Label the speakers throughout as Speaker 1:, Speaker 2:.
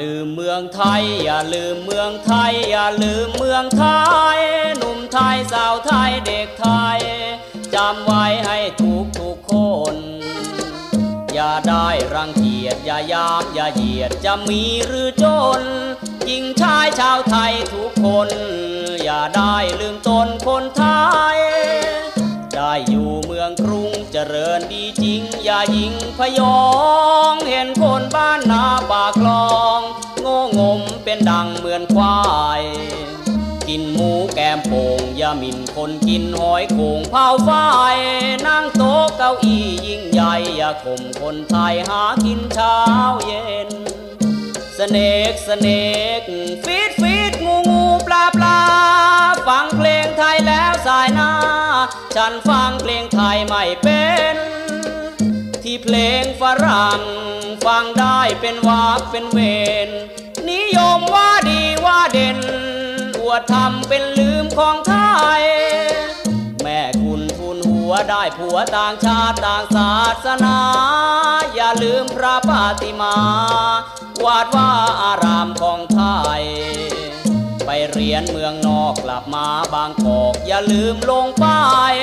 Speaker 1: ลืมเมืองไทย อย่าลืมเมืองไทย อย่าลืมเมืองไทย หนุ่มไทยสาวไทยเด็กไทยจำไว้ให้ทุกทุกคน อย่าได้รังเกียจอย่ายามอย่าเหยียดจะมีหรือจนหญิงชายชาวไทยทุกคน อย่าได้ลืมตนคนไทย ได้อยู่เมืองกรุงเจริญดีจริง อย่ายิงพยอง เห็นคนบ้านนาปากคลอง โง่งมเป็นดังเหมือนควาย กินหมูแกมโป่งอย่าหมิ่นคนกินหอยโขงเผาไฟนั่งโต๊ะเก้าอี้ยิ่งใหญ่ อย่าข่มคนไทยหากินเช้าเย็น สเนกสเนกฟีดฟีดงูงูปลาปลาฟังเพลงไทยแล้วสายหน้า ฉันฟังเพลงไทยไม่เป็น ที่เพลงฝรั่งฟังได้เป็นวากเป็นเวนนิยมว่าดีว่าเด่นอวดทำเป็นลืมของไทย แม่คุณ วได้ผัวต่างชาติต่างศาสนา อย่าลืมพระปาติมา วาดว่าอารามของไทย ไปเรียนเมืองนอกกลับมาบางกอก อย่าลืมลงป้าย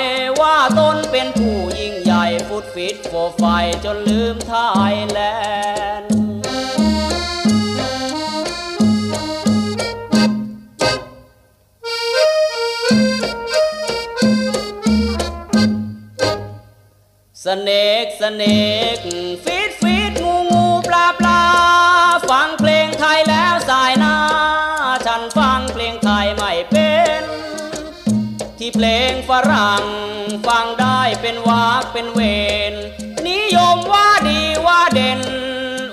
Speaker 1: ว่าตนเป็นผู้ยิ่งใหญ่ฟุตฟิตโฟไฟจนลืม Thailand snake snake fish fish งูงูปลาปลาฟังเพลงไทยแล้วส่ายหน้า ฉันฟังเพลงไทยไม่เป็น ที่เพลงฝรั่งฟังได้เป็นวากเป็นเวนนิยมว่าดีว่าเด่น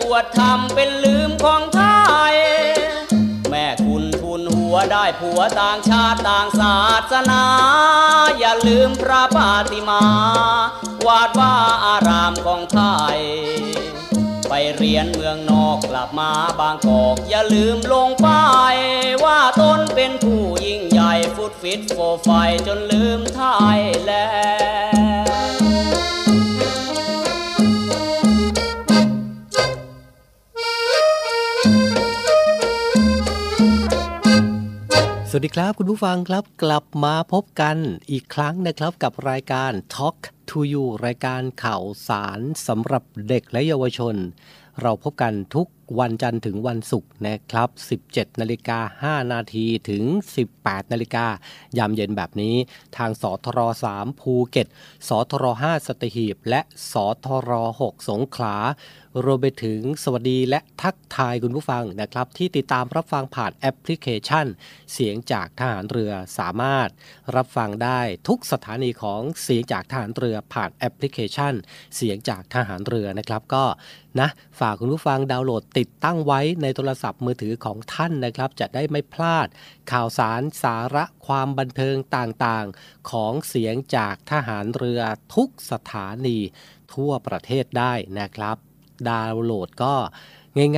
Speaker 1: อวดทำเป็นลืมของ วได้ผัวต่างชาติต่างศาสนา อย่าลืมพระปาติมา วาดว่าอารามของไทย ไปเรียนเมืองนอกกลับมาบางกอก อย่าลืมลงป้ายว่าตนเป็นผู้ยิ่งใหญ่ฟุตฟิตโฟไฟจนลืมไทยแลน
Speaker 2: สวัสดีครับ คุณผู้ฟังครับกลับมาพบกันอีกครั้งนะครับกับรายการ Talk to You รายการข่าวสารสำหรับเด็กและเยาวชน เราพบกันทุกวันจันทร์ถึงวันศุกร์นะครับ 17 นาฬิกา 5 นาทีถึง 18 นาฬิกายามเย็นแบบนี้ ทางสทร3ภูเก็ต สทร5สตหีบ และสทร6สงขลา รวมไปถึงสวัสดีและทักทายคุณผู้ฟังนะครับ ที่ติดตามรับฟังผ่านแอปพลิเคชัน เสียงจากทหารเรือสามารถ รับฟังได้ทุกสถานีของเสียงจากทหารเรือผ่านแอปพลิเคชัน เสียงจากทหารเรือนะครับก็นะฝากคุณผู้ฟังดาวน์โหลดติดตั้งไว้ในโทรศัพท์มือถือของท่านนะครับ จะได้ไม่พลาด ข่าวสารสาระความบันเทิงต่างๆ ของเสียงจากทหารเรือทุกสถานีทั่วประเทศได้นะครับ ดาวน์โหลดก็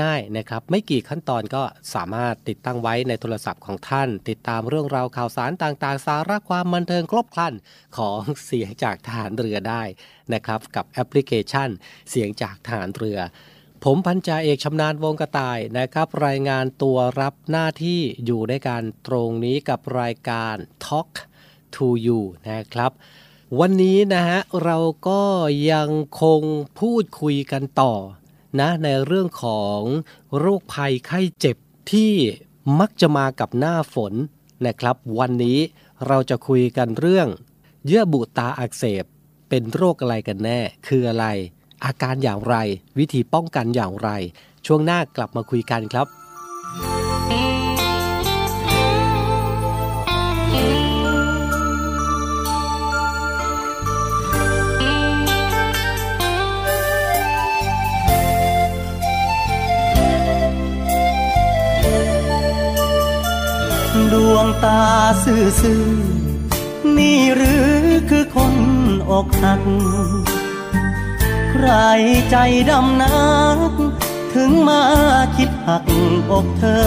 Speaker 2: ง่ายๆนะครับไม่กี่ขั้นตอนก็สามารถติดตั้งไว้ในโทรศัพท์ของท่าน ติดตามเรื่องราวข่าวสารต่างๆ สาระความบันเทิงครบครันของเสียงจากทหารเรือได้นะครับกับแอปพลิเคชัน เสียงจากทหารเรือ ผมพันจ่าเอกชำนาญวงกระต่ายนะครับ รายงานตัวรับหน้าที่อยู่ในการตรงนี้กับรายการ Talk to You นะครับ วันนี้นะฮะเราก็ยังคงพูดคุยกันต่อนะในเรื่องของโรคภัยไข้เจ็บที่มักจะมากับหน้าฝนนะครับ วันนี้เราจะคุยกันเรื่อง เยื่อบุตาอักเสบ เป็นโรคอะไรกันแน่ คืออะไร อาการอย่างไร วิธีป้องกันอย่างไร ช่วงหน้ากลับมาคุยกันครับ
Speaker 3: ดวงตาซื่อๆนี่หรือคือคนอกหัก ใครใจดำนัก ถึงมาคิดหักอกเธอ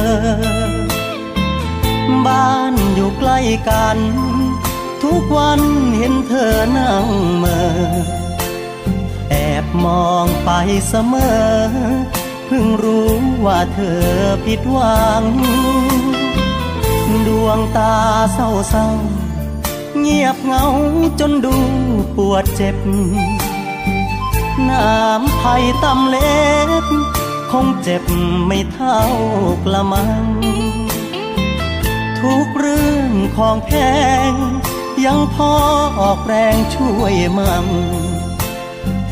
Speaker 3: บ้านอยู่ใกล้กัน ทุกวันเห็นเธอนั่งเมอแอบมองไปเสมอ เพิ่งรู้ว่าเธอผิดหวัง ดวงตาเศร้าเศร้าเงียบเงาจนดูปวดเจ็บ น้ำไผ่ตำเล็บ คงเจ็บไม่เท่ากละมัง ทุกเรื่องของแพง ยังพอออกแรงช่วยมั่ง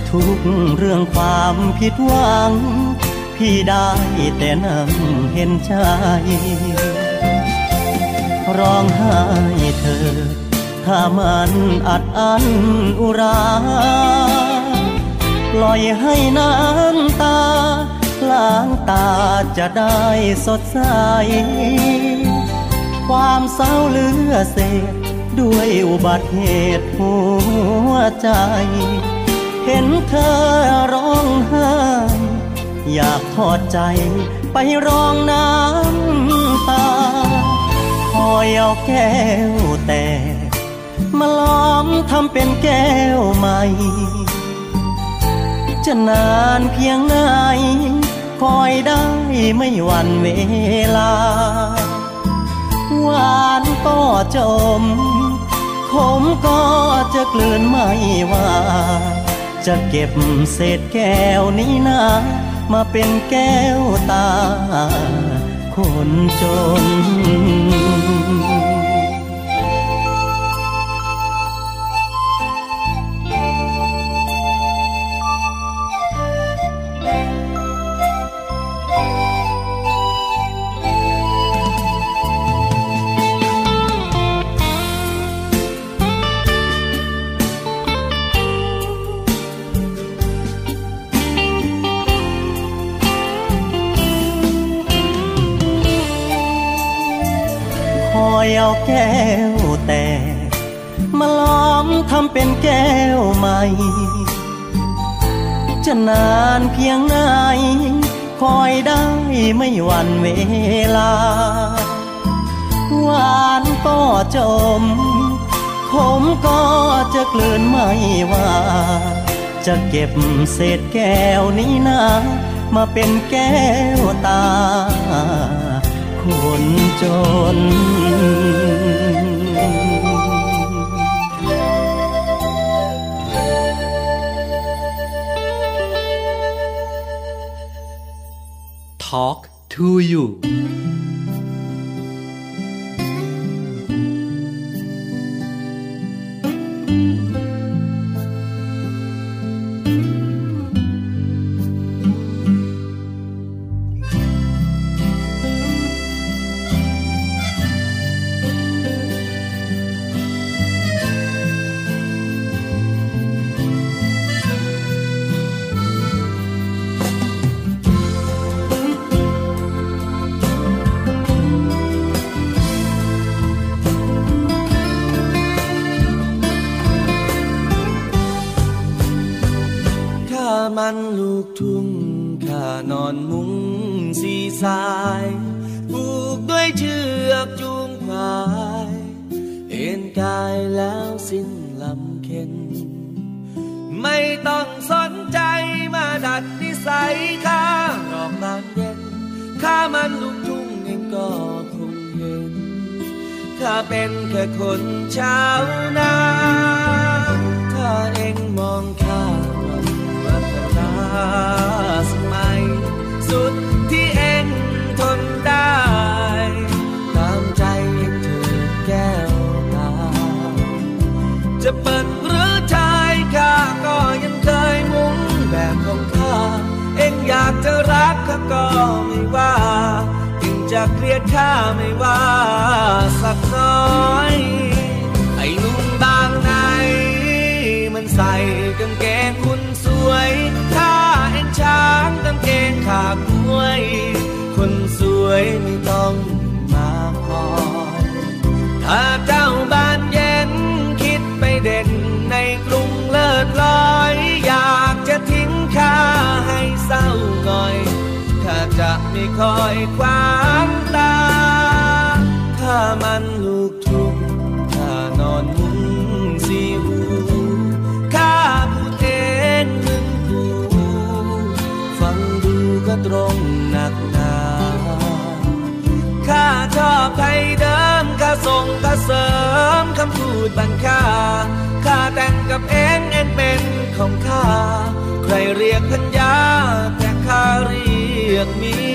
Speaker 3: ทุกเรื่องความผิดหวัง พี่ได้แต่นั่งเห็นใจ ร้องไห้เธอ ถ้ามันอัดอั้นอุรา ปล่อยให้น้ำตา ล้างตาจะได้สดใส ความเศร้าเลือเศษ ด้วยอุบัติเหตุหัวใจ เห็นเธอร้องไห้ อยากทอดใจไปร้องน้ำ คอยเอาแก้วแต่ มาล้อมทำเป็นแก้วใหม่ จะนานเพียงไหนคอยได้ไม่หวันเวลา หวานก็จม ขมก็จะกลืนไม่ว่า จะเก็บเศษแก้วนี้นะมาเป็นแก้วตา คนจน อยเอาแก้วแต่ มาล้อมทำเป็นแก้วใหม่ จะนานเพียงไหนคอยได้ไม่หวันเวลา หวานก็จม ขมก็จะกลืนไม่ว่า จะเก็บเศษแก้วนี้นะ มาเป็นแก้วตา คนจน
Speaker 4: Talk to you
Speaker 5: เสริมคำพูดบังค่าข้าแต่งกับเองเองเป็นของข้า ใครเรียกพัญญาแต่ข้าเรียกมี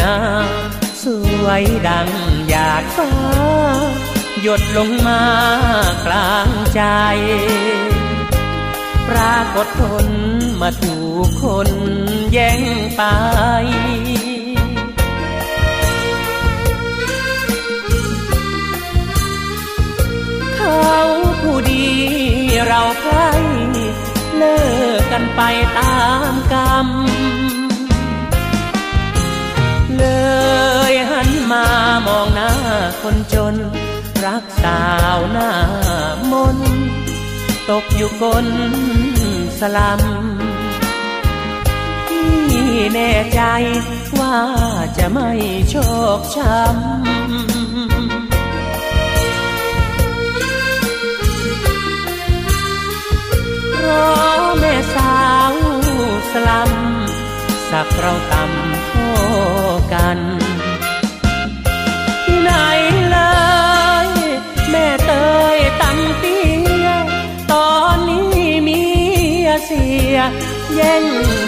Speaker 6: นา สวยดังหยาดฟ้า หยดลงมากลางใจ ปรากฏผลมาถูกคนแย่งไปเขาผู้ดีเราใครเลิกกันไปตามกรรม เลยหันมามองหน้าคนจน รักสาวหน้ามน ตกอยู่กนสลัมที่แน่ใจว่าจะไม่โชคช้ำเพราะแม่สาวสลัม สักเราต่ำโทกันที่ไหนเลยแม่เตยตั้งเตี้ยตอนนี้มีเสีย แย่ง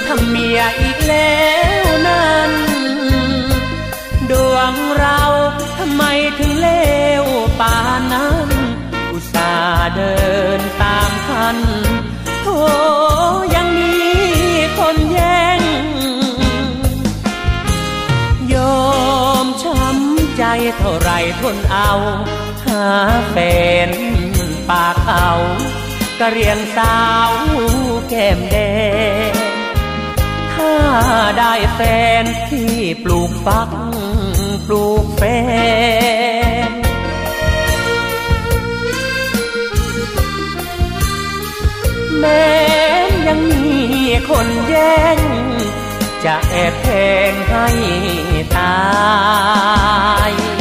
Speaker 6: ทำเมียอีกแล้วนั้น ดวงเราทำไมถึงเลวป่านนั้น อุตส่าห์เดินตามทันโธยังมีคนแย่ง เท่าไรทนเอา หาแฟนปากเอากะเรียนสาวแก้มแดง ถ้าได้แฟนที่ปลูกฟัก ปลูกแฟนแม้ยังมีคนแย่ง จะแอบแทงให้ตาย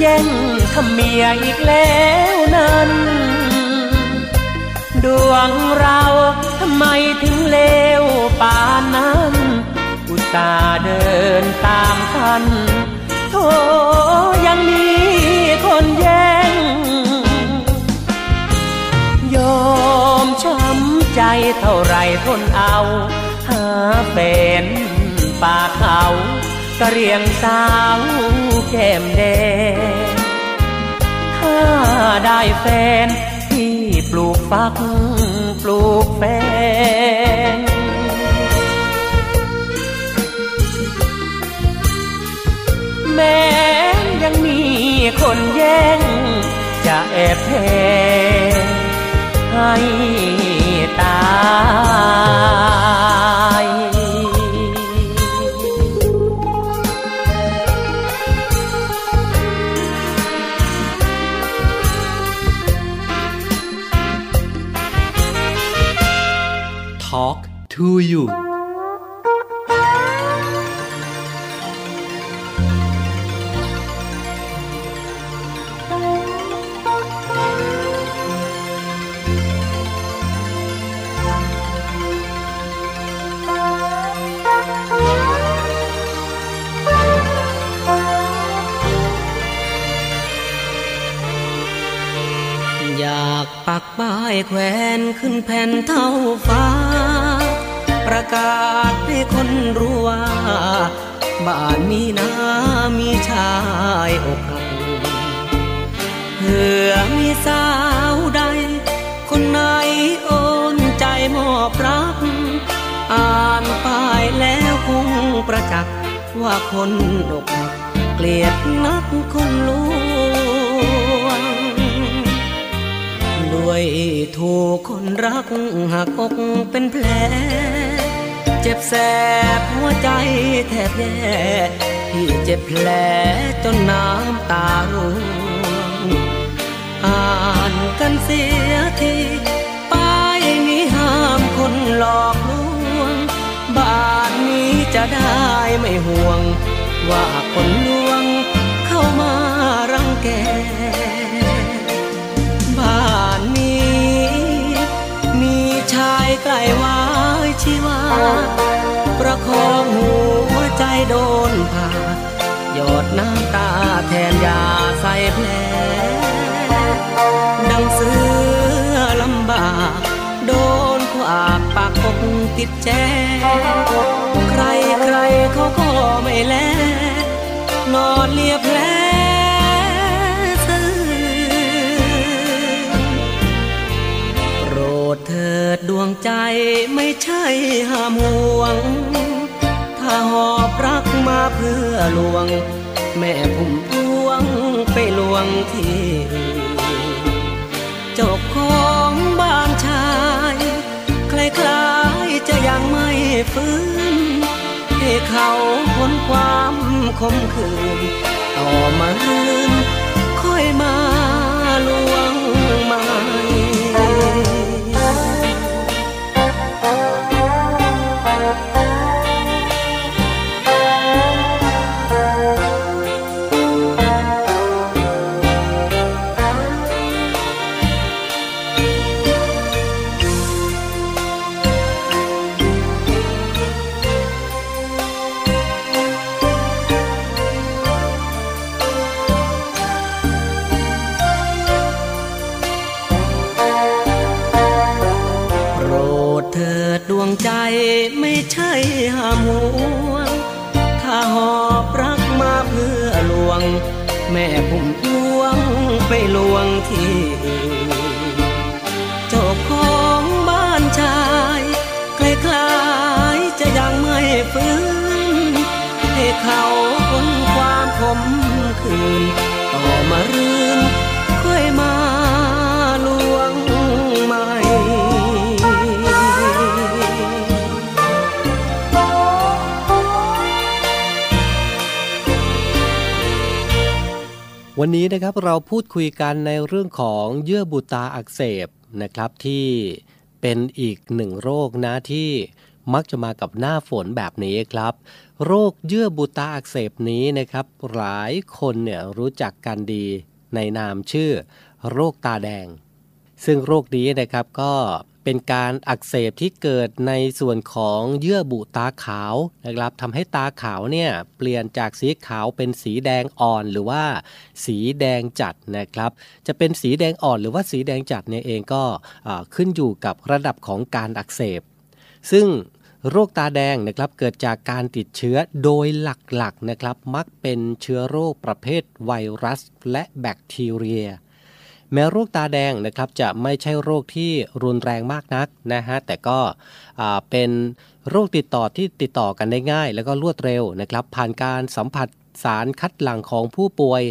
Speaker 6: แย่งทำเมียอีกแล้วนั้น ดวงเราทำไมถึงเลวป่านนั้น อุตส่าห์เดินตามทันโธยังมีคนแย่ง ยอมช้ำใจเท่าไรทนเอา หาแฟนป่าเขา เรียงสาวแก้มแดง ถ้าได้แฟนที่ปลูกฟักปลูกแฟนแม้ยังมีคนแย่ง จะแอบแทงให้ตาย
Speaker 2: to you
Speaker 6: อยากปักป้ายแขวนขึ้นแผ่นเท่าฟ้า ประกาศให้คนรู้ว่า บ้านมีนามีชายอกหักเผื่อมีสาวใด คนไหนโอนใจมอบรัก อ่านป้ายแล้วคงประจักษ์ว่าคนอกหักเกลียดนักคนลวงด้วยถูกคนรักหักอกเป็นแผล เจ็บแสบหัวใจแทบแย่พี่เจ็บแผลจนน้ำตาร่วง
Speaker 7: อ่านกันเสียทีป้ายนี้ห้ามคนหลอกลวงบ้านนี้จะได้ไม่ห่วง ว่าคนลวงเข้ามารังแกายใกล้วายชีวา ประคองหัวใจโดนผ่าหยดน้ำตาแทนยาใส่แผลดังเสือลำบาก โดนขวากปากกติดแจใครใครเขาก็ไม่แลนอนเลียแผล ดดวงใจไม่ใช่ห้ามห่วง ถ้าหอบรักมาเพื่อลวง แม่ผมพวงไปลวงที่เจ้าของบ้านชายคล้ายๆจะยังไม่ฟื้น ให้เขาพ้นความคมคืน ต่อมาลืมค่อยมาลวง เราพู
Speaker 2: ดคุยกันในเรื่องของเยื่อบุตาอักเสบนะครับที่เป็นอีกหนึ่งโรคนะที่มักจะมากับหน้าฝนแบบนี้ครับ โรคเยื่อบุตาอักเสบนี้นะครับ หลายคนเนี่ยรู้จักกันดีในนามชื่อ โรคตาแดง ซึ่งโรคนี้นะครับก็ เป็นการอักเสบที่เกิดในส่วนของเยื่อบุตาขาวนะครับทำให้ตาขาวเนี่ยเปลี่ยนจากสีขาวเป็นสีแดงอ่อนหรือว่าสีแดงจัดนะครับ จะเป็นสีแดงอ่อนหรือว่าสีแดงจัดเนี่ยเองก็ขึ้นอยู่กับระดับของการอักเสบ ซึ่งโรคตาแดงนะครับเกิดจากการติดเชื้อโดยหลักๆนะครับ มักเป็นเชื้อโรคประเภทไวรัสและแบคทีเรีย แม้โรคตาแดงนะครับจะไม่ใช่โรคที่รุนแรงมากนักนะฮะแต่ก็เป็นโรคติดต่อที่ติดต่อกันได้ง่าย แล้วก็รวดเร็วนะครับผ่านการสัมผัสสารคัดหลั่งของผู้ป่วย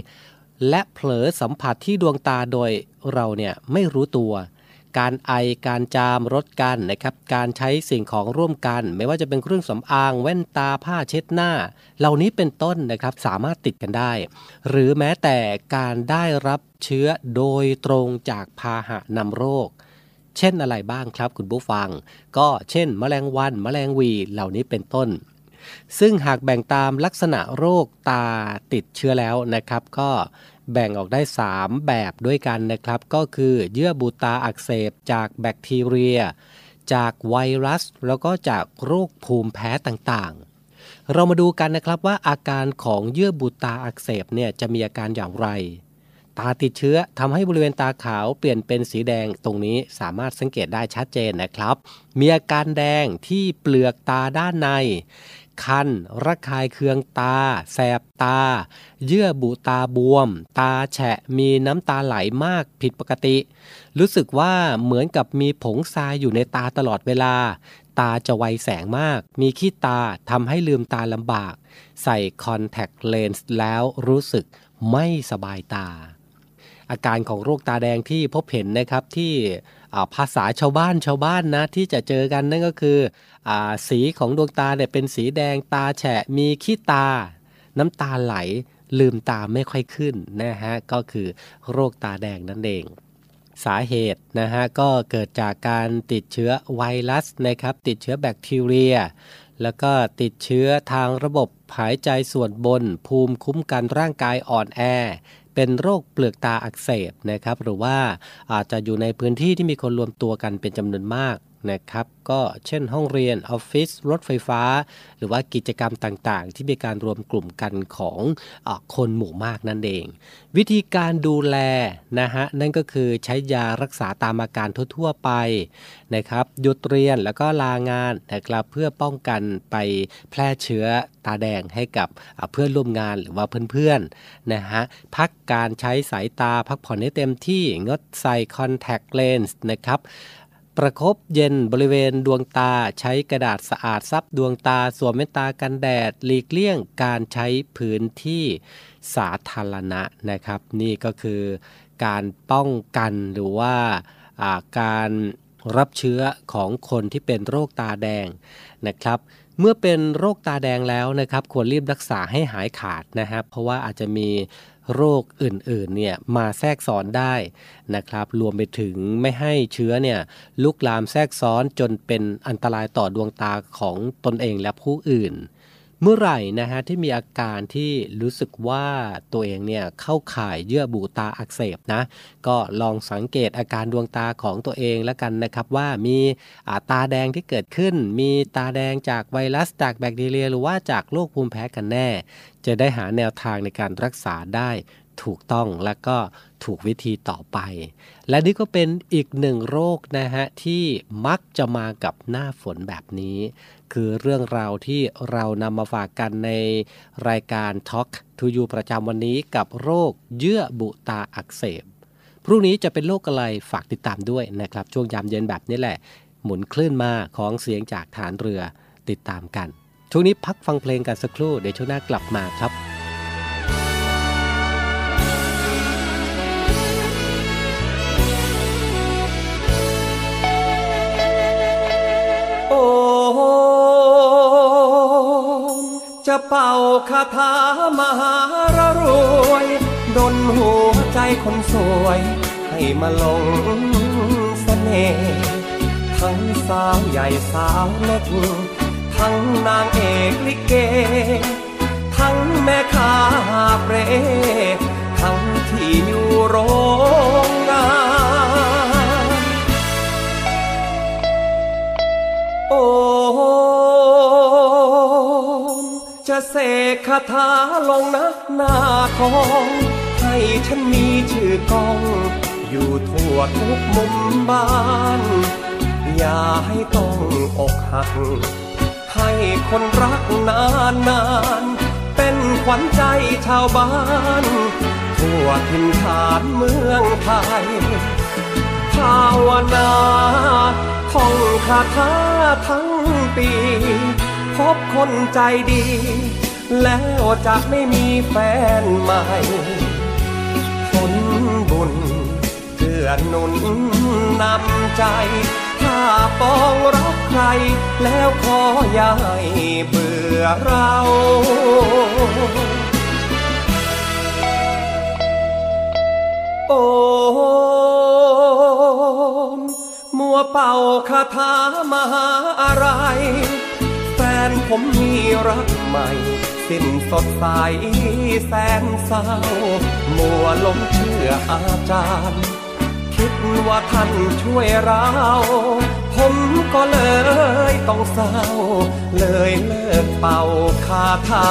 Speaker 2: และเผลอสัมผัสที่ดวงตาโดยเราเนี่ยไม่รู้ตัว การไอ การจามรดกันนะครับ การใช้สิ่งของร่วมกัน ไม่ว่าจะเป็นเครื่องสำอาง แว่นตาผ้าเช็ดหน้า เหล่านี้เป็นต้นนะครับสามารถติดกันได้ หรือแม้แต่การได้รับเชื้อโดยตรงจากพาหะนำโรค เช่นอะไรบ้างครับคุณผู้ฟัง ก็เช่น แมลงวัน แมลงวีเหล่านี้เป็นต้นซึ่งหากแบ่งตามลักษณะโรคตาติดเชื้อแล้วนะครับ ก็ แบ่งออกได้ 3 แบบด้วยกันนะครับ ก็คือเยื่อบุตาอักเสบจากแบคทีเรีย จากไวรัส แล้วก็จากโรคภูมิแพ้ต่างๆ เรามาดูกันนะครับว่าอาการของเยื่อบุตาอักเสบเนี่ยจะมีอาการอย่างไร ตาติดเชื้อทำให้บริเวณตาขาวเปลี่ยนเป็นสีแดงตรงนี้สามารถสังเกตได้ชัดเจนนะครับ มีอาการแดงที่เปลือกตาด้านใน คัน ระคายเคืองตา แสบตา เยื่อบุตาบวม ตาแฉะ มีน้ำตาไหลมากผิดปกติ รู้สึกว่าเหมือนกับมีผงทรายอยู่ในตาตลอดเวลา ตาจะไวแสงมาก มีขี้ตาทำให้ลืมตาลำบาก ใส่คอนแทคเลนส์แล้วรู้สึกไม่สบายตา อาการของโรคตาแดงที่พบเห็นนะครับที่ ภาษาชาวบ้านชาวบ้านนะที่จะเจอกันนั่นก็คืออสีของดวงตาเนี่ยเป็นสีแดงตาแฉะมีขี้ตา น้ำตาไหลลืมตาไม่ค่อยขึ้นนะฮะก็คือโรคตาแดงนั่นเอง สาเหตุนะฮะก็เกิดจากการติดเชื้อไวรัสนะครับติดเชื้อแบคทีเรีย แล้วก็ติดเชื้อทางระบบหายใจส่วนบน ภูมิคุ้มกันร่างกายอ่อนแอ เป็นโรคเปลือกตาอักเสบนะครับหรือว่าอาจจะอยู่ในพื้นที่ที่มีคนรวมตัวกันเป็นจำนวนมาก นะครับก็เช่นห้องเรียนออฟฟิศรถไฟฟ้า หรือว่ากิจกรรมต่างๆ ที่มีการรวมกลุ่มกันของอคนหมู่มากนั่นเอง วิธีการดูแลนะฮะนั่นก็คือใช้ยารักษาตามอาการทั่วๆไปนะครับหยุดเรียนแล้วก็ลางานนะครับเพื่อป้องกันไปแพร่เชื้อตาแดงให้กับเพื่อนร่วมงานหรือว่าเพื่อนๆนะฮะพักการใช้สายตาพักผ่อนให้เต็มที่งดใส่คอนแทคเลนส์นะครับ ประครบเย็นบริเวณดวงตาใช้กระดาษสะอาดซับดวงตาสวมแว่นตากันแดดหลีกเลี่ยงการใช้พื้นที่สาธารณะนะครับ นี่ก็คือการป้องกันหรือว่าการรับเชื้อของคนที่เป็นโรคตาแดงนะครับ เมื่อเป็นโรคตาแดงแล้วนะครับ ควรรีบรักษาให้หายขาดนะครับเพราะว่าอาจจะมี โรคอื่นๆเนี่ยมาแทรกซ้อนได้นะครับรวมไปถึงไม่ให้เชื้อเนี่ยลุกลามแทรกซ้อนจนเป็นอันตรายต่อดวงตาของตนเองและผู้อื่น เมื่อไหร่นะฮะที่มีอาการที่รู้สึกว่าตัวเองเนี่ยเข้าข่ายเยื่อบุตาอักเสบนะก็ลองสังเกตอาการดวงตาของตัวเองแล้วกันนะครับว่ามีาตาแดงที่เกิดขึ้น มีตาแดงจากไวรัสจากแบคทีเรีย หรือว่าจากโรคภูมิแพ้กันแน่ จะได้หาแนวทางในการรักษาได้ถูกต้องและก็ถูกวิธีต่อไป และนี่ก็เป็นอีกหนึ่งโรคนะฮะที่มักจะมากับหน้าฝนแบบนี้ คือเรื่องราวที่เรานำมาฝากกันในรายการ Talk to You ประจำวันนี้กับโรคเยื่อบุตาอักเสบ พรุ่งนี้จะเป็นโรคอะไรฝากติดตามด้วยนะครับ ช่วงยามเย็นแบบนี้แหละ หมุนคลื่นมาของเสียงจากฐานเรือติดตามกัน ช่วงนี้พักฟังเพลงกันสักครู่ เดี๋ยวช่วงหน้ากลับมาครับ
Speaker 8: โอ้จะเป่าคาถามหารรวยดนหัวใจคนสวย ให้มาลงเสน่ห์ทั้งสาวใหญ่สาวเล็ก ทั้งนางเอกลิเก ทั้งแม่ค้าเปรทั้งที่อยู่โรงงาน โอ้จะเสกคาถาลงนักหน้าทองให้ฉันมีชื่อกอง อยู่ทั่วทุกมุมบ้าน อย่าให้ต้องอกหัก ให้คนรักนานนานเป็นขวัญใจชาวบ้าน ทั่วทินฐานเมืองไทย ภาวนาท่องคาถาทั้งปี พบคนใจดี แล้วจะไม่มีแฟนใหม่ผลบุญเกื้อหนุนนำใจาปองรักใคร แล้วขออย่าให้เบื่อเราโอ้มัวเป่าคาถามหาอะไร แฟนผมมีรักใหม่ สิ้นสดใสแสนเศร้า มัวลงเชื่ออาจารย์ คิดว่าท่านช่วยเรา ผมก็เลยต้องเศร้า เลยเลิกเป่าคาถา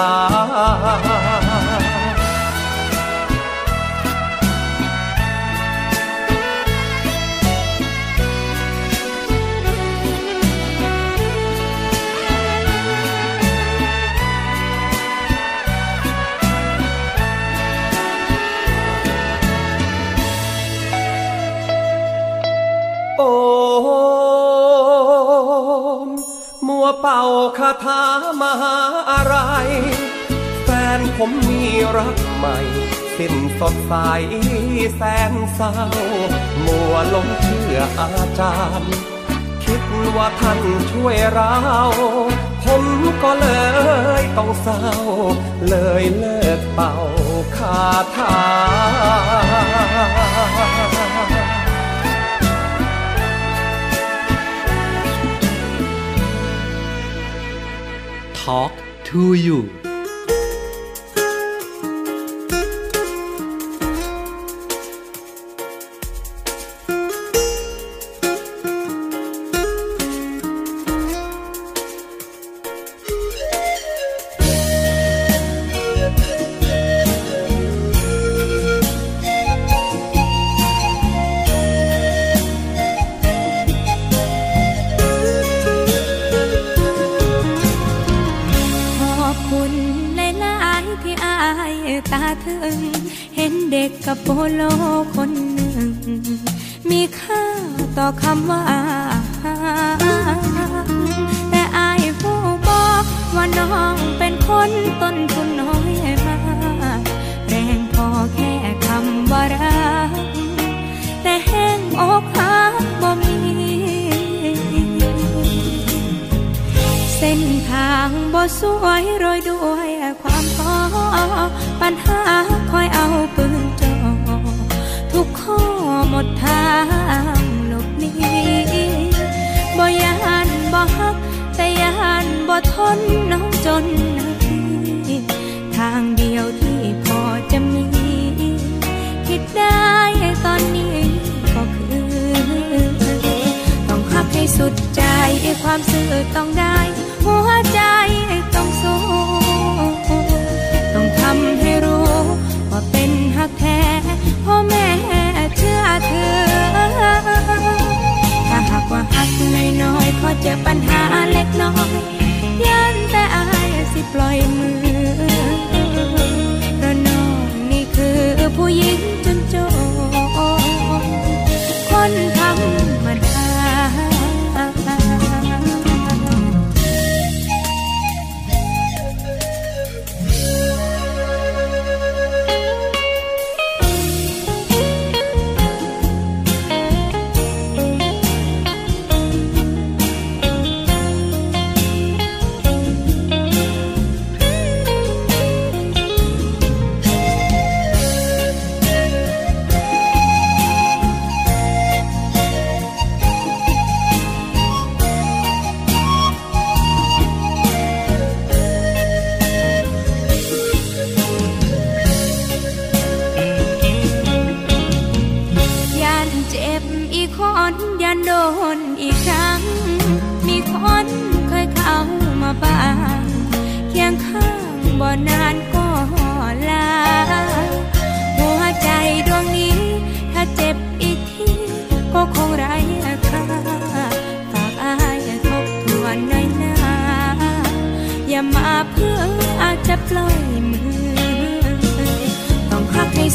Speaker 8: เป่าคาถามหาอะไร แฟนผมมีรักใหม่ สิ้นสดใสแสนเศร้า มัวลงเชื่ออาจารย์ คิดว่าท่านช่วยเรา ผมก็เลยต้องเศร้า เลยเลิกเป่าคาถา
Speaker 2: Talk to You
Speaker 9: ทนน้องจนนาทีทางเดียวที่พอจะมี คิดได้ตอนนี้ก็คือ ต้องขับให้สุดใจความซื่อต้องได้ หัวใจต้องสู้ต้องทำให้รู้ว่าเป็นหักแท้พ่อแม่เชื่อเธอ ถ้าหากว่าหักน้อยๆขอเจอปัญหาเล็กน้อย ยันแต่อายสิปล่อยมือ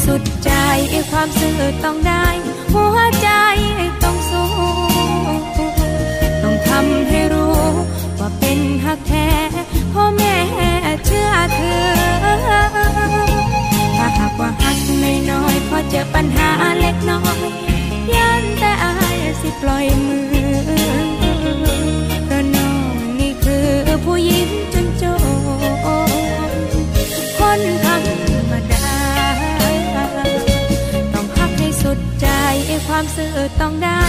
Speaker 9: สุดใจความซื่อต้องได้ หัวใจต้องสู้ ต้องทำให้รู้ ว่าเป็นหักแท้พ่อแม่เชื่อเธอถ้าหากว่าหักน้อยๆพอเจอปัญหาเล็กน้อยยันแต่อายสิปล่อยมือ ความซื่อต้องได้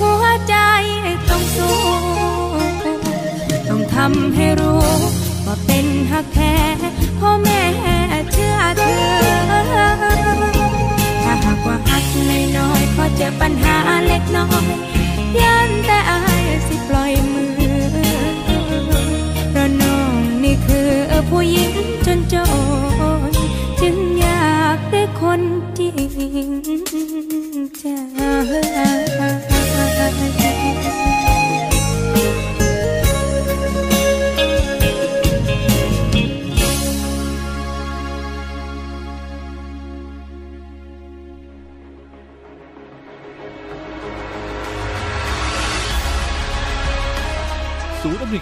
Speaker 9: หัวใจต้องสู้ ต้องทำให้รู้ว่าเป็นหักแท้พ่อแม่เชื่อเธอ ถ้าหากว่าหักน้อยๆขอเจอปัญหาเล็กน้อยยันแต่อายสิปล่อยมือเพราะน้องนี่คือผู้หญิงจนโจรจึงอยากได้คนจริง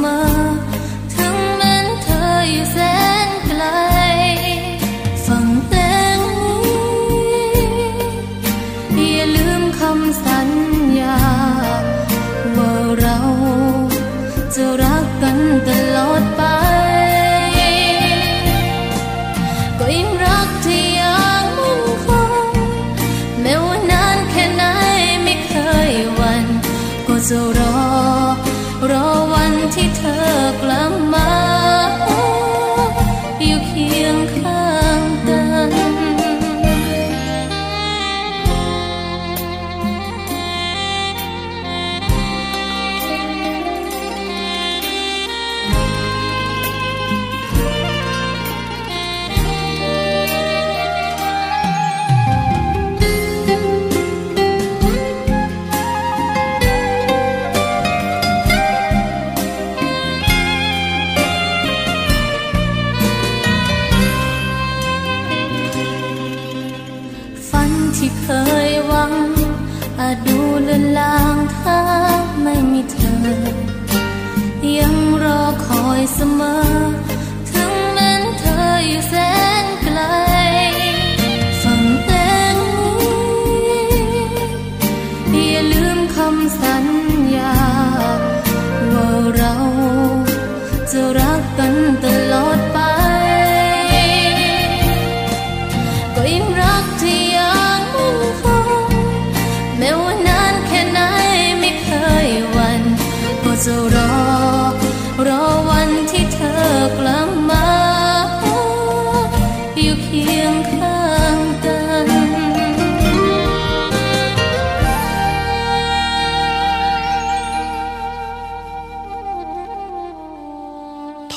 Speaker 10: 吗藤蔓的颜色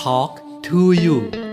Speaker 2: talk to you.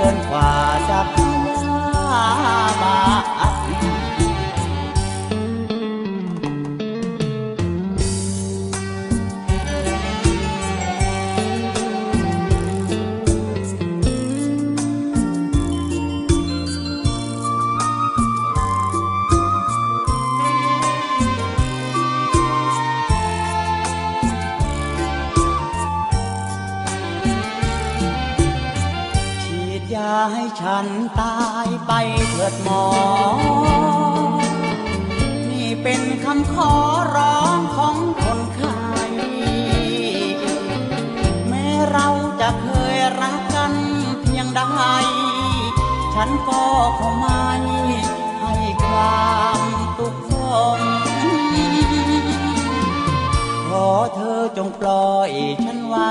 Speaker 1: เกินกว่า
Speaker 11: จะพยามา ฉันตายไปเถิดหมอ นี่เป็นคำขอร้องของคนไข้แม้เราจะเคยรักกันเพียงใด ฉันก็คงไม่ให้ความตุกสมขอเธอจงปล่อยฉันไว้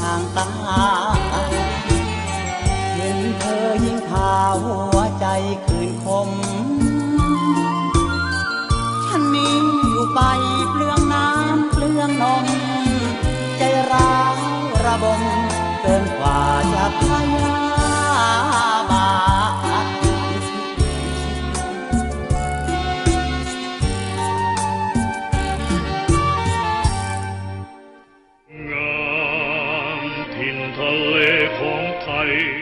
Speaker 11: ห่างตา ธอยิ่งพาหัวใจคืนคม ฉันนี้อยู่ไปเปลืองน้ำเปลืองนม ใจร้าวระบมเกินกว่าจะพยา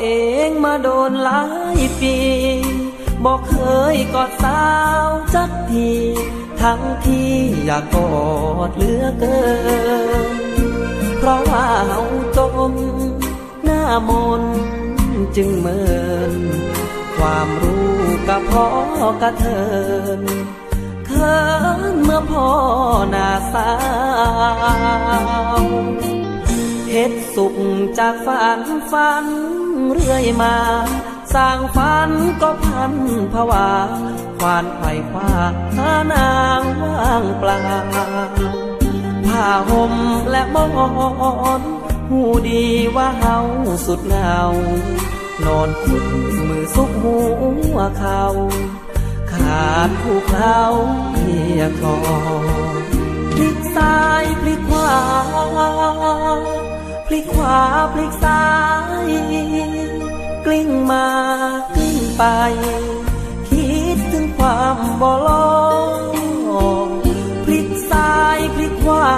Speaker 7: เองมาโดนหลายปีบอกเคยกอดสาวจักที ทั้งที่อยากกอดเหลือเกิน เพราะว่าเฮาจมหน้ามนจึงเมิน ความรู้กับพ่อกระเทินเขินเมื่อพ่อหน้าสาวเฮ็ดสุขจากฝันฝัน เรื่อยมา สร้างฝันก็พันภาวาควานไผ่ควาหานางว่างเปล่าผ้าห่มและหมอนหูดีว่าเฮาสุดเหงานอนขุดมือซุกหัวเขาขาดผู้เขาเพียคอพลิกซ้ายพลิกขวา ลิกขวาพลิกซ้าย กลิ้งมากลิ้งไป คิดถึงความบ่ลองพลิกซ้ายพลิกขวา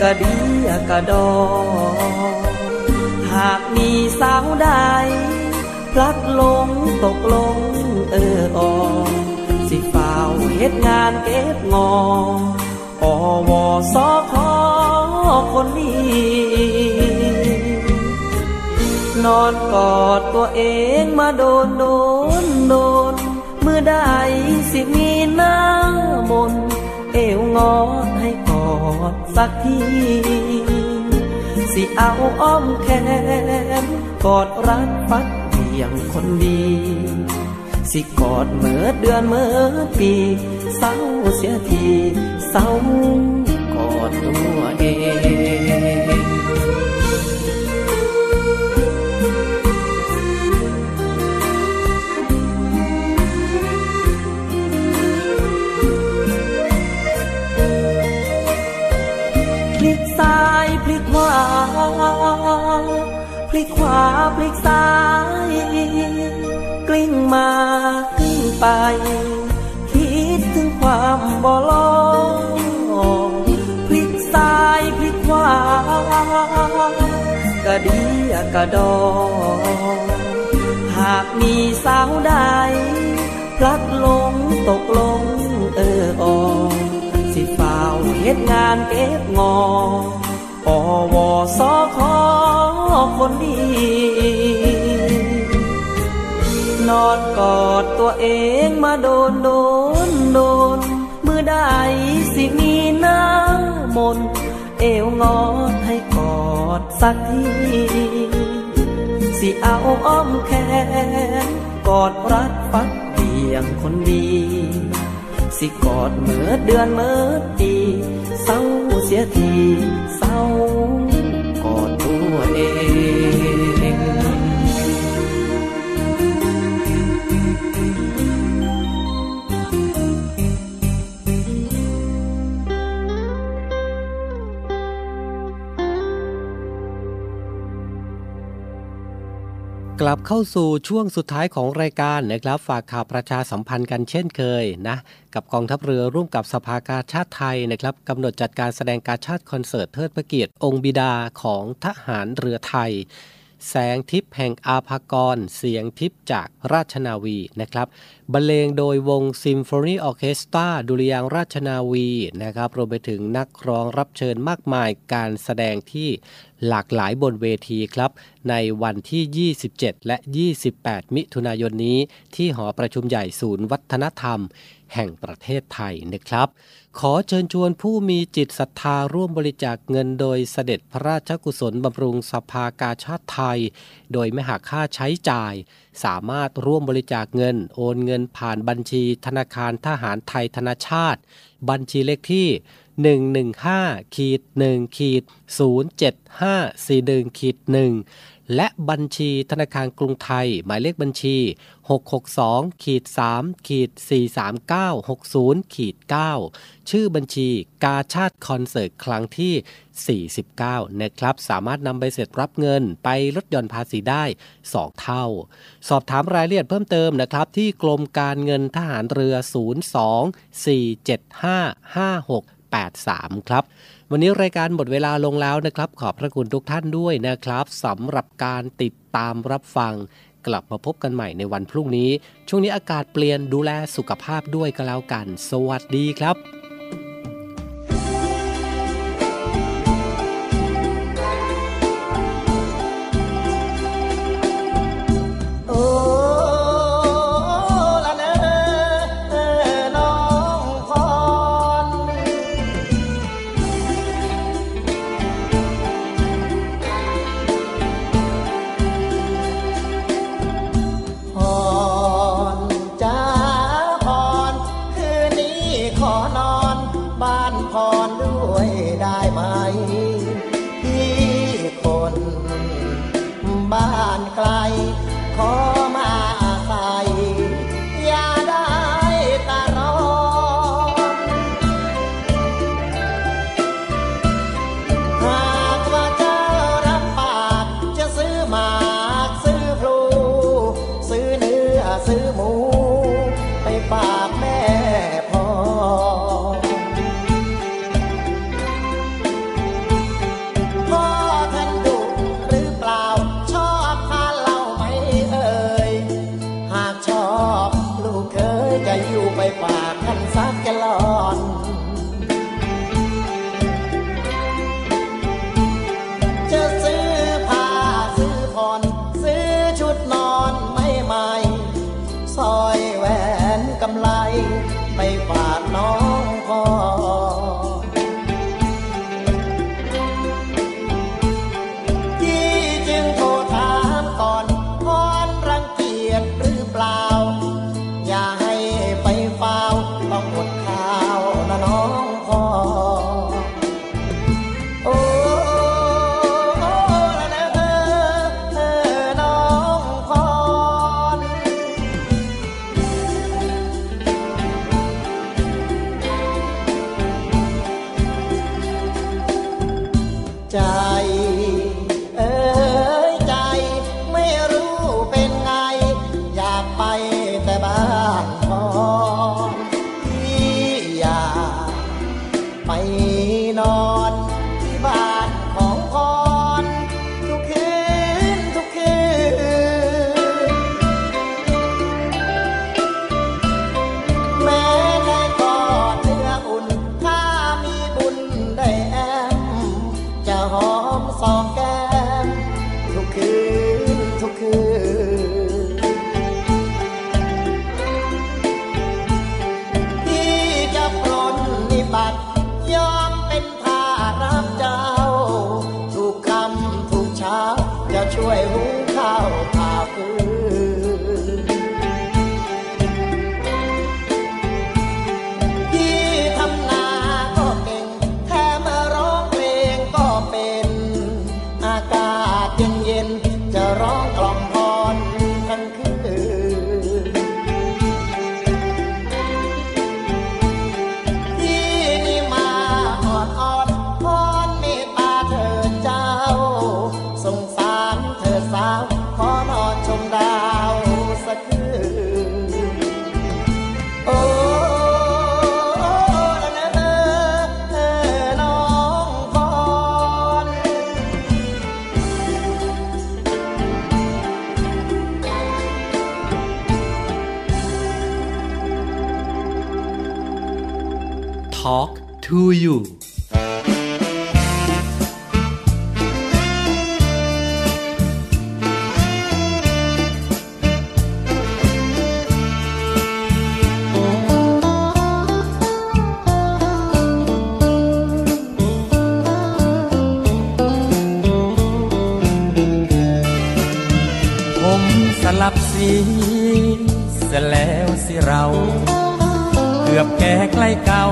Speaker 7: กระดีกระดอหากมีสาวใด พลัดลงตกลงเออออสิฝ่าวเฮ็ดงานเก็บงออวสอขอ คนดีนอนกอดตัวเองมาโดนโดนโดนเมื่อได้สิมีหน้ามน เอวงอให้กอดสักทีสิเอาอ้อมแขนกอดรักฟัดเพียงคนดี สิกอดเมื่อเดือนเมื่อปีเศร้าเสียทีเศร้า ดตัวเองพลิกซ้ายพลิกขวาพลิกขวาพลิกซ้ายกลิ้งมากลิ้งไป คิดถึงความบ่ลองากระดีกระดอ หากมีสาวใดพลัดลงตกลงเออออสิฝ่าวเฮ็ดงานเก็บงออวสอขอคนดีนอนกอดตัวเองมาโดนโดนโดนเมื่อได้สิมีน้ามน เอวงอดให้กอดสักทีสิเอาอ้อมแขนกอดรัดฟักเพียงคนดี สิกอดเมื่อเดือนเมื่อปีเศร้าเสียทีเศร้ากอดตัวเอง
Speaker 2: กลับเข้าสู่ช่วงสุดท้ายของรายการนะครับฝากข่าวประชาสัมพันธ์กันเช่นเคยนะกับกองทัพเรือร่วมกับสภากาชาติไทยนะครับกำหนดจัดการแสดงการชาติคอนเสิร์ตเทิดพระเกียรติองค์บิดาของทหารเรือไทย แสงทิพย์แห่งอาภากร เสียงทิพย์จากราชนาวีนะครับ บรรเลงโดยวงซิมโฟนีออเคสตราดุริยางราชนาวีนะครับรวมไปถึงนักร้องรับเชิญมากมายการแสดงที่หลากหลายบนเวทีครับ ในวันที่ 27 และ 28 มิถุนายนนี้ ที่หอประชุมใหญ่ศูนย์วัฒนธรรม แห่งประเทศไทยนะครับ ขอเชิญชวนผู้มีจิตศรัทธาร่วมบริจาคเงินโดยเสด็จพระราชกุศลบำรุงสภากาชาติไทย โดยไม่หักค่าใช้จ่าย สามารถร่วมบริจาคเงิน โอนเงินผ่านบัญชีธนาคารทหารไทยธนาชาติ บัญชีเลขที่ 115ขีด1ขีด07541ขีด1 และบัญชีธนาคารกรุงไทย หมายเลขบัญชี 662ขีด3ขีด43960ขีด9ชื่อบัญชีกาชาติคอนเสิร์ตครั้งที่ 49 นะครับ สามารถนำใบเสร็จรับเงินไปลดหย่อนภาษีได้ 2 เท่า สอบถามรายละเอียดเพิ่มเติมนะครับ ที่กรมการเงินทหารเรือ 02-475-5683 ครับ วันนี้รายการหมดเวลาลงแล้วนะครับ ขอบพระคุณทุกท่านด้วยนะครับสำหรับการติดตามรับฟัง กลับมาพบกันใหม่ในวันพรุ่งนี้ ช่วงนี้อากาศเปลี่ยนดูแลสุขภาพด้วยก็แล้วกัน สวัสดีครับ to you
Speaker 12: ผมสลับสีเสแล้วสิเรา เกือบแก่ใกล้เก่า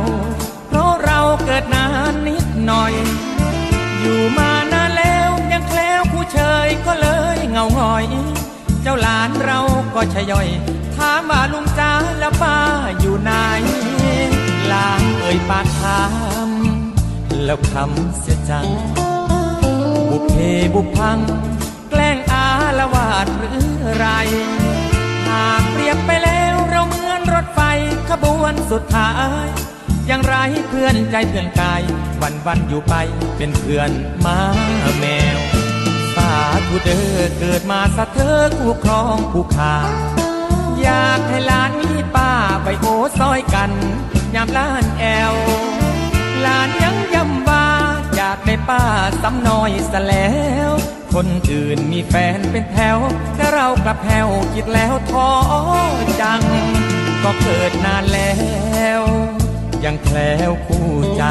Speaker 12: าหงอย เจ้าหลานเราก็ชะย่อย ถามว่าลุงจ้าแล้วป้าอยู่ไหนลาเอ่ยปากถามแล้วคำเสียจัง บุพเพบุพัง แกล้งอาละวาดหรือไร หากเปรียบไปแล้วเราเหมือนรถไฟขบวนสุดท้ายยังไรเพื่อนใจเพื่อนกาย วันวันอยู่ไปเป็นเพื่อนหมาแม่ วสาธุเด้อเกิดมาสะเธอคู่ครองผู้ขาอยากให้หลานมีป้าไปโอซอยกันยามล้านแอวหลานยังย้ำว่าอยากได้ป้าซ้ำน้อยซะแล้ว คนอื่นมีแฟนเป็นแถวแต่เรากลับแถวคิดแล้วท้อจัง ก็เกิดนานแล้ว ยังแคล้วคู่ใจ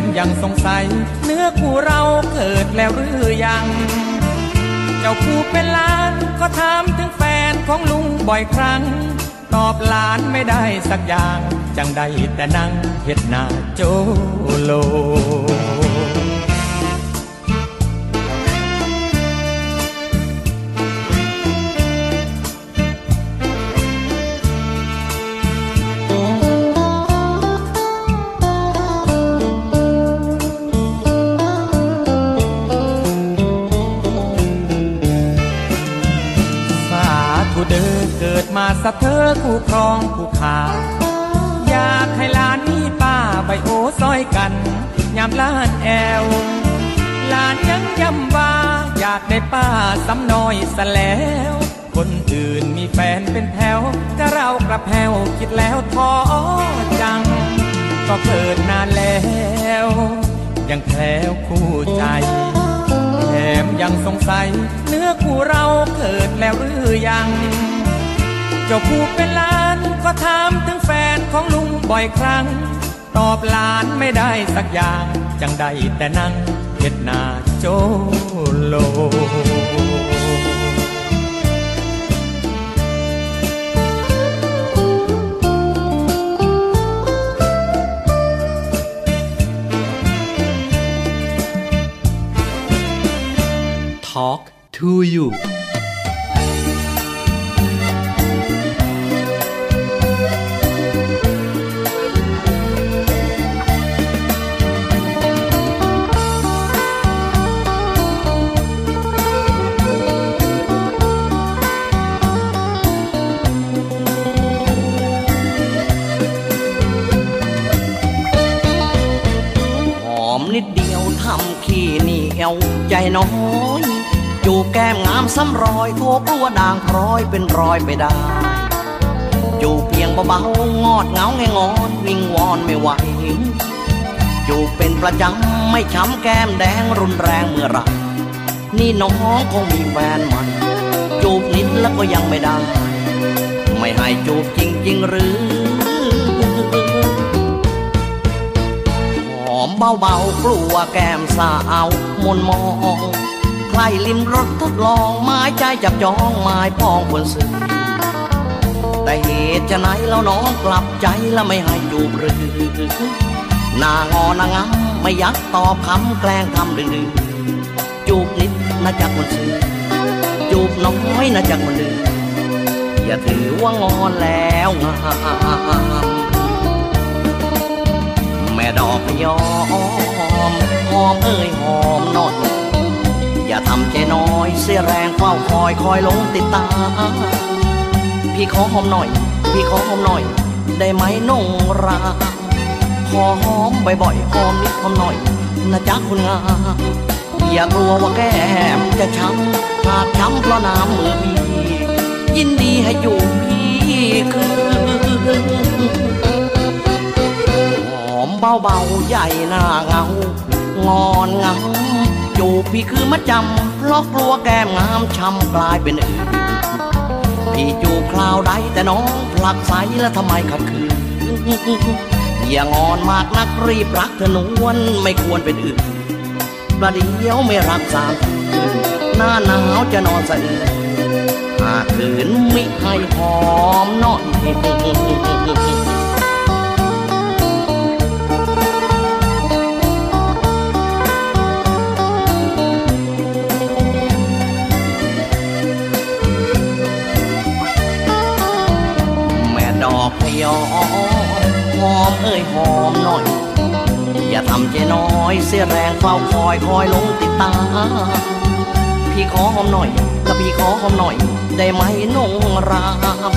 Speaker 12: มยังสงสัย เนื้อคู่เราเกิดแล้วหรือยัง เจ้าคู่เป็นหล้านก็ถามถึงแฟนของลุงบ่อยครั้ง ตอบหลานไม่ได้สักอย่าง จังได้แต่นั่งเห็ดหน้าโจโล อคู่ครองคู่ขาอยากให้ลานมีป้าใบโอซอยกันยามล้านแอวลานยังย้ำว่าอยากได้ป้าซ้ำน้อยซะแล้ว คนอื่นมีแฟนเป็นแถวจะเรากระแพวคิดแล้วท้อจัง ก็เกิดนานแล้ว ยังแคล้วคู่ใจแถมยังสงสัยเนื้อคู่เราเกิดแล้วหรือยัง เจ้าผู้เป็นล้านก็ถามถึงแฟนของลุงบ่อยครั้ง ตอบหลานไม่ได้สักอย่าง จังไดแต่นั่งเห็ดหน้าโจโล
Speaker 2: Talk to you
Speaker 13: ก้มงามซ้ำรอยโทกลัวด่างพร้อยเป็นรอยไปได้จูบเพียงเบาๆงอดเงาไงงอนวิงวอนไม่ไหวจูบเป็นประจำไม่ช้ำแก้มแดงรุนแรงเมื่อไรนี่น้องคงมีแฟนใหม่จูบนิดแล้วก็ยังไม่ได้ ไม่ให้จูบจริง ๆ หรือหอมเบาๆกลัวแก้มสาวมนมอง ครลิมรถทดลองไม้ใจจับจองไม้พองบนสื่อแต่เหตุจะไหนแล้วน้องกลับใจแล้วไม่ให้จูบหรือหน้างอนางงำไม่ยักตอบคำแกล้งทำดื้อๆจูบนิดนะจักคนซื้อจูบน้อยนะจักคนลืออย่าถือว่างอนแล้วงามแม่ดอกยอมหอมเอ้ยหอมนอย อย่าทำใจน้อย เสียแรงเฝ้าคอยคอยลงติดตาม พี่ขอหอมหน่อย พี่ขอหอมหน่อย ได้ไหมนงราขอหอมบ่อยๆหอมนิดหอมหน่อยนะจ๊ะคุณงามอย่ากลัวว่าแก้มจะช้ำหากช้ำเพราะน้ำมือพี่ยินดีให้อยู่พี่คืนหอมเบาๆใหญ่หน้าเงางอนงา จูบพี่คือมัดจำเพราะกลัวแก้มงามช้ำกลายเป็นอื่นพี่จูบคราวใดแต่น้องผลักใสแล้วทำไมขัดขืนอย่างอนมากนักรีบรักเธอนวลไม่ควรเป็นอื่นประเดี๋ยวไม่รักสามหน้าหนาวจะนอนสะอื้นหากคืนมิให้หอมน่อย หอมเอ้ยหอมหน่อย อย่าทำใจน้อยเสียแรงเฝ้าคอยคอยลงติดตา พี่ขอหอมหน่อยถ้าพี่ขอหอมหน่อย ได้ไหมนงราม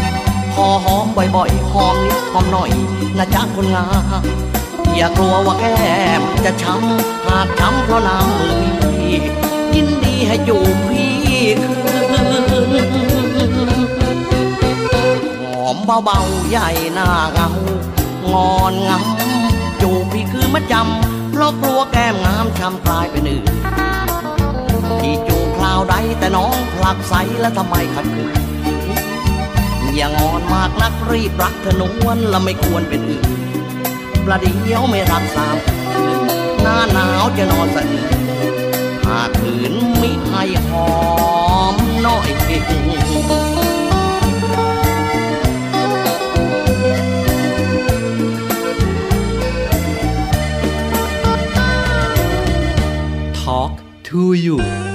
Speaker 13: ขอหอมบ่อยๆหอมนิดหอมหน่อยนะจ๊ะคนงามอย่ากลัวว่าแก้มจะช้ำหากช้ำเพราะน้ำมือพี่ยินดีให้จูบพี่คืนหอมเบาๆใหญ่หน้าเงา งอนงามจูบพี่คือมัดจำเพราะกลัวแก้มงามช้ำกลายเป็นอื่นพี่จูบคราวใดแต่น้องผลักใสแล้วทำไมขัดขืนอย่างอนมากนักรีบรักเธอนวลและไม่ควรเป็นอื่นประเดี๋ยวไม่รักสามคืนหน้าหนาวจะนอนสะอื้นหากคืนมิให้หอมน่อย
Speaker 2: Talk to you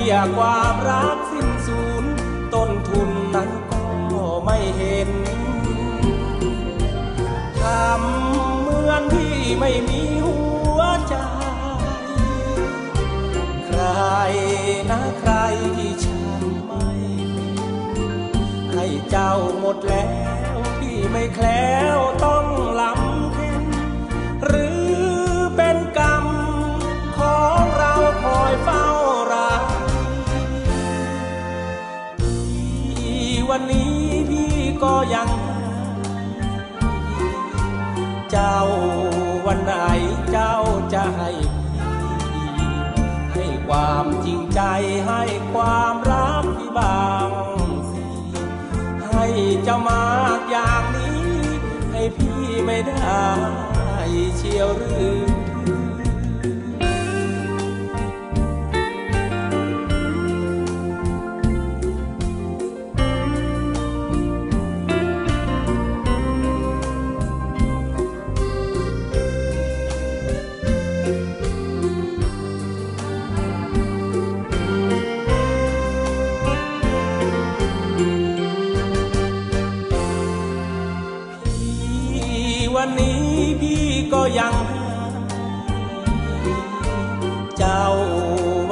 Speaker 14: บี้ยความรักสิ้นสูญต้นทุนนั้นก็ไม่เห็นทำเหมือนที่ไม่มีหัวใจ ใครนะใครที่ฉันไม่ให้เจ้าหมดแล้วที่ไม่แคล้วต้องลำเค็นหรือ วันนี้พี่ก็ยัง เจ้าวันไหนเจ้าจะให้ให้ความจริงใจให้ความรักพี่บางสิให้เจ้ามากอย่างนี้ ให้พี่ไม่ได้เชียวหรือ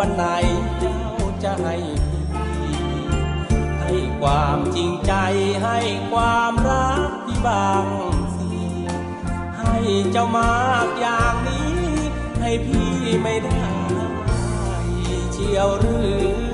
Speaker 14: วันไหนเจ้าจะให้พี่ให้ความจริงใจให้ความรักที่บางสิให้เจ้ามากอย่างนี้ ให้พี่ไม่ได้เชียวหรือ